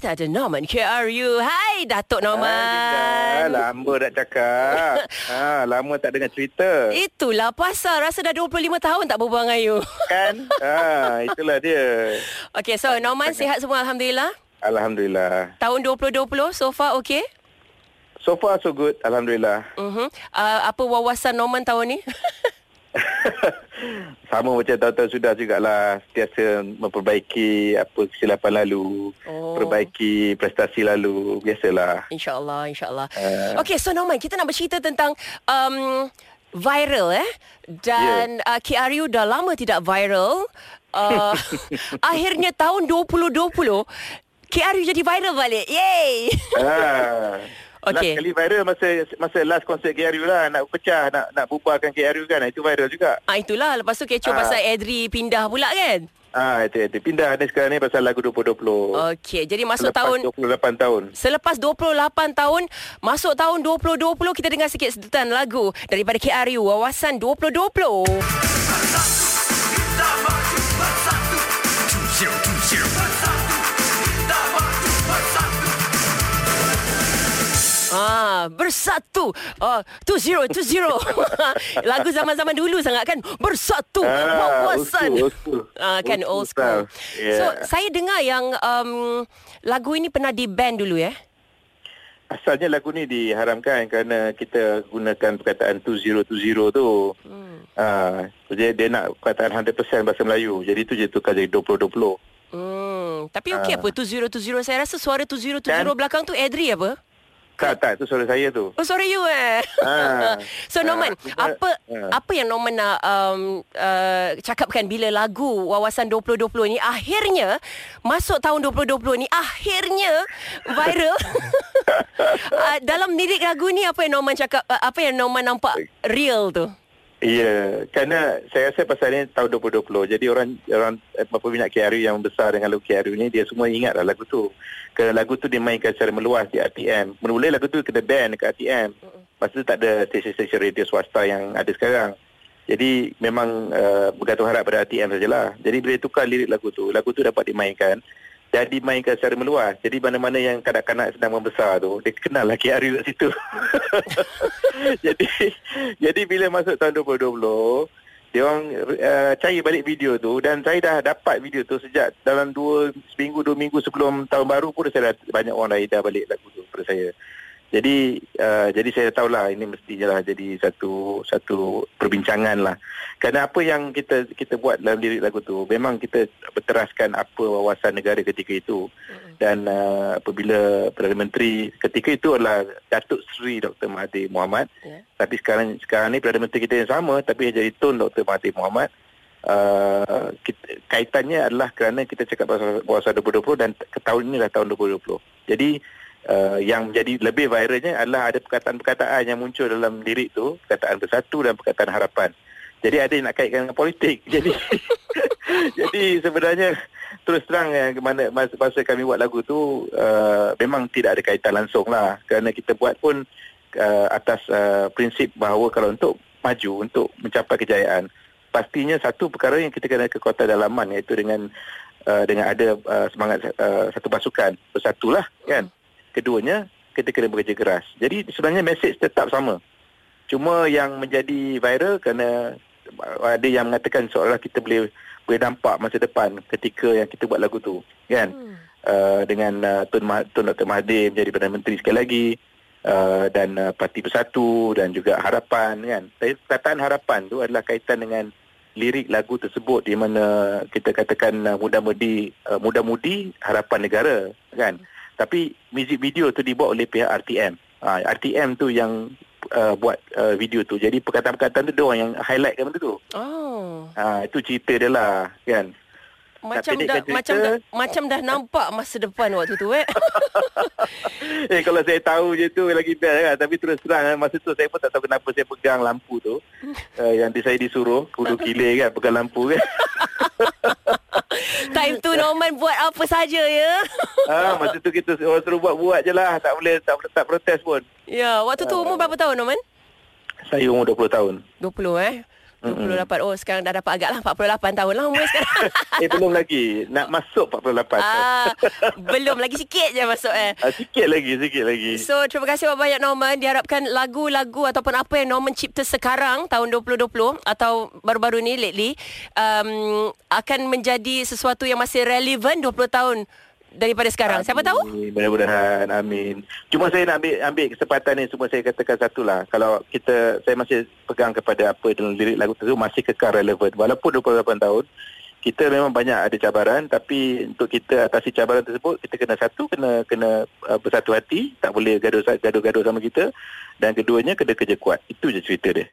kita ada Norman KRU. Hai Datuk Norman. Ah, lama tak cakap. ha, lama tak dengar cerita. Itulah pasal rasa dah 25 tahun tak berbual dengan you. Kan? ha, itulah dia. Okay, so Norman sihat semua Alhamdulillah. Alhamdulillah. Tahun 2020 so far okay? So far so good. Alhamdulillah. Uh-huh. Uh, apa wawasan Norman tahun ni? Sama macam tahun-tahun sudah jugalah Sentiasa memperbaiki Apa kesilapan lalu Oh. Perbaiki prestasi lalu Biasalah InsyaAllah, insyaAllah. Uh. Okay, so Norman, kita nak bercerita tentang um, viral eh. Dan yeah. uh, KRU dah lama tidak viral. Uh, akhirnya tahun 2020, KRU jadi viral balik. Yay! ha. Okey. Last kali viral masa masa last konsert KRU lah Nak pecah Nak nak bubarkan KRU kan Itu viral juga Ah itulah lepas tu kecoh Ah. pasal Adri pindah pula kan. Ah itu itu pindah ni sekarang ni pasal lagu 2020. Okey, jadi masuk Selepas tahun 28 tahun. Selepas 28 tahun Masuk tahun 2020 Kita dengar sikit sedutan lagu Daripada KRU Wawasan 2020 Ah, bersatu. Ah, tu zero, tu zero. Lagu zaman-zaman dulu sangat kan. Bersatu. Ah, wawasan. old school, old school. Ah, kan Old old school style. So, Yeah. saya dengar yang um, lagu ini pernah di ban dulu ya. Asalnya lagu ni diharamkan kerana kita gunakan perkataan 2020 tu. Hmm. Ah, jadi dia nak perkataan 100% bahasa Melayu. Jadi tu je tukar jadi 2020. Hmm, tapi okey Ah. apa tu zero tu zero saya rasa suara tu zero tu Kan? zero belakang tu Adri apa? Tak, tak. Tu suara saya tu. Oh sorry you eh. Ah. so Norman, Ah, kita- apa ah. apa yang Norman nak um, uh, cakapkan bila lagu Wawasan 2020 ni akhirnya masuk tahun 2020 ni akhirnya viral. uh, dalam lirik lagu ni apa yang Norman cakap uh, apa yang Norman nampak real tu? Ya, kerana saya rasa pasal ni tahun 2020. Jadi orang orang eh, peminat KRU yang besar dengan lagu KRU ni dia semua ingatlah lagu tu. Kerana lagu tu dimainkan secara meluas di RTM. Mula-mula lagu tu kena ban dekat RTM. Lepas tu tak ada stesen-stesen radio swasta yang ada sekarang. Jadi memang uh, bergantung harap pada RTM sajalah. Jadi bila tukar lirik lagu tu, lagu tu dapat dimainkan dan dimainkan secara meluas. Jadi mana-mana yang kanak-kanak sedang membesar tu, dia kenal lah KRU kat situ. jadi jadi bila masuk tahun 2020, dia orang uh, cari balik video tu dan saya dah dapat video tu sejak dalam dua seminggu dua minggu sebelum tahun baru pun saya dah banyak orang dah dah balik lagu tu pada saya. Jadi uh, jadi saya tahulah ini mestinya lah jadi satu satu perbincangan lah. Kerana apa yang kita kita buat dalam lirik lagu tu memang kita berteraskan apa wawasan negara ketika itu. Dan uh, apabila Perdana Menteri ketika itu adalah Datuk Seri Dr. Mahathir Mohamad. Ya. Tapi sekarang sekarang ni Perdana Menteri kita yang sama tapi jadi Tun Dr. Mahathir Mohamad. Uh, kita, kaitannya adalah kerana kita cakap pasal wawasan 2020 dan tahun ini adalah tahun 2020. Jadi uh, yang menjadi lebih viralnya adalah ada perkataan-perkataan yang muncul dalam lirik tu, perkataan bersatu dan perkataan harapan. Jadi ada yang nak kaitkan dengan politik. Jadi jadi sebenarnya terus terang yang mana masa, masa kami buat lagu tu uh, memang tidak ada kaitan langsung lah kerana kita buat pun uh, atas uh, prinsip bahawa kalau untuk maju untuk mencapai kejayaan pastinya satu perkara yang kita kena kekuatan dalaman iaitu dengan uh, dengan ada uh, semangat uh, satu pasukan bersatulah kan keduanya kita kena bekerja keras jadi sebenarnya mesej tetap sama cuma yang menjadi viral kerana ada yang mengatakan seolah kita boleh boleh nampak masa depan ketika yang kita buat lagu tu kan hmm. uh, dengan uh, Tun, Dr. Mahathir menjadi Perdana Menteri sekali lagi uh, dan uh, Parti Bersatu dan juga Harapan kan perkataan harapan tu adalah kaitan dengan lirik lagu tersebut di mana kita katakan uh, muda-mudi uh, muda-mudi harapan negara kan tapi muzik video tu dibuat oleh pihak RTM uh, RTM tu yang uh, buat uh, video tu jadi perkataan-perkataan tu dia orang yang highlightkan benda tu Oh. Ha, itu cerita dia lah kan. Macam dah cerita- macam dah macam dah nampak masa depan waktu tu eh. Eh kalau saya tahu je tu lagi best kan. Tapi terus terang kan, masa tu saya pun tak tahu kenapa saya pegang lampu tu. uh, yang di saya disuruh kudu kilir kan pegang lampu kan. Time tu Norman buat apa saja ya. ha, masa tu kita orang suruh buat-buat je lah. Tak boleh tak, tak protes pun. ya, waktu tu umur berapa tahun Norman? Saya umur 20 tahun. 20 eh. 28. Oh, sekarang dah dapat agak lah 48 tahun lah umur sekarang. eh, belum lagi. Nak masuk 48. ah, belum lagi sikit je masuk eh. Ah, sikit lagi, sikit lagi. So, terima kasih banyak Norman. Diharapkan lagu-lagu ataupun apa yang Norman cipta sekarang tahun 2020 atau baru-baru ni lately um, akan menjadi sesuatu yang masih relevan 20 tahun daripada sekarang. Siapa tahu? Mudah-mudahan. Amin. Cuma saya nak ambil, ambil kesempatan ni semua saya katakan satu lah. Kalau kita, saya masih pegang kepada apa dalam lirik lagu tersebut masih kekal relevan. Walaupun 28 tahun, kita memang banyak ada cabaran tapi untuk kita atasi cabaran tersebut kita kena satu kena kena uh, bersatu hati tak boleh gaduh gaduh gaduh sama kita dan keduanya kena kerja kuat itu je cerita dia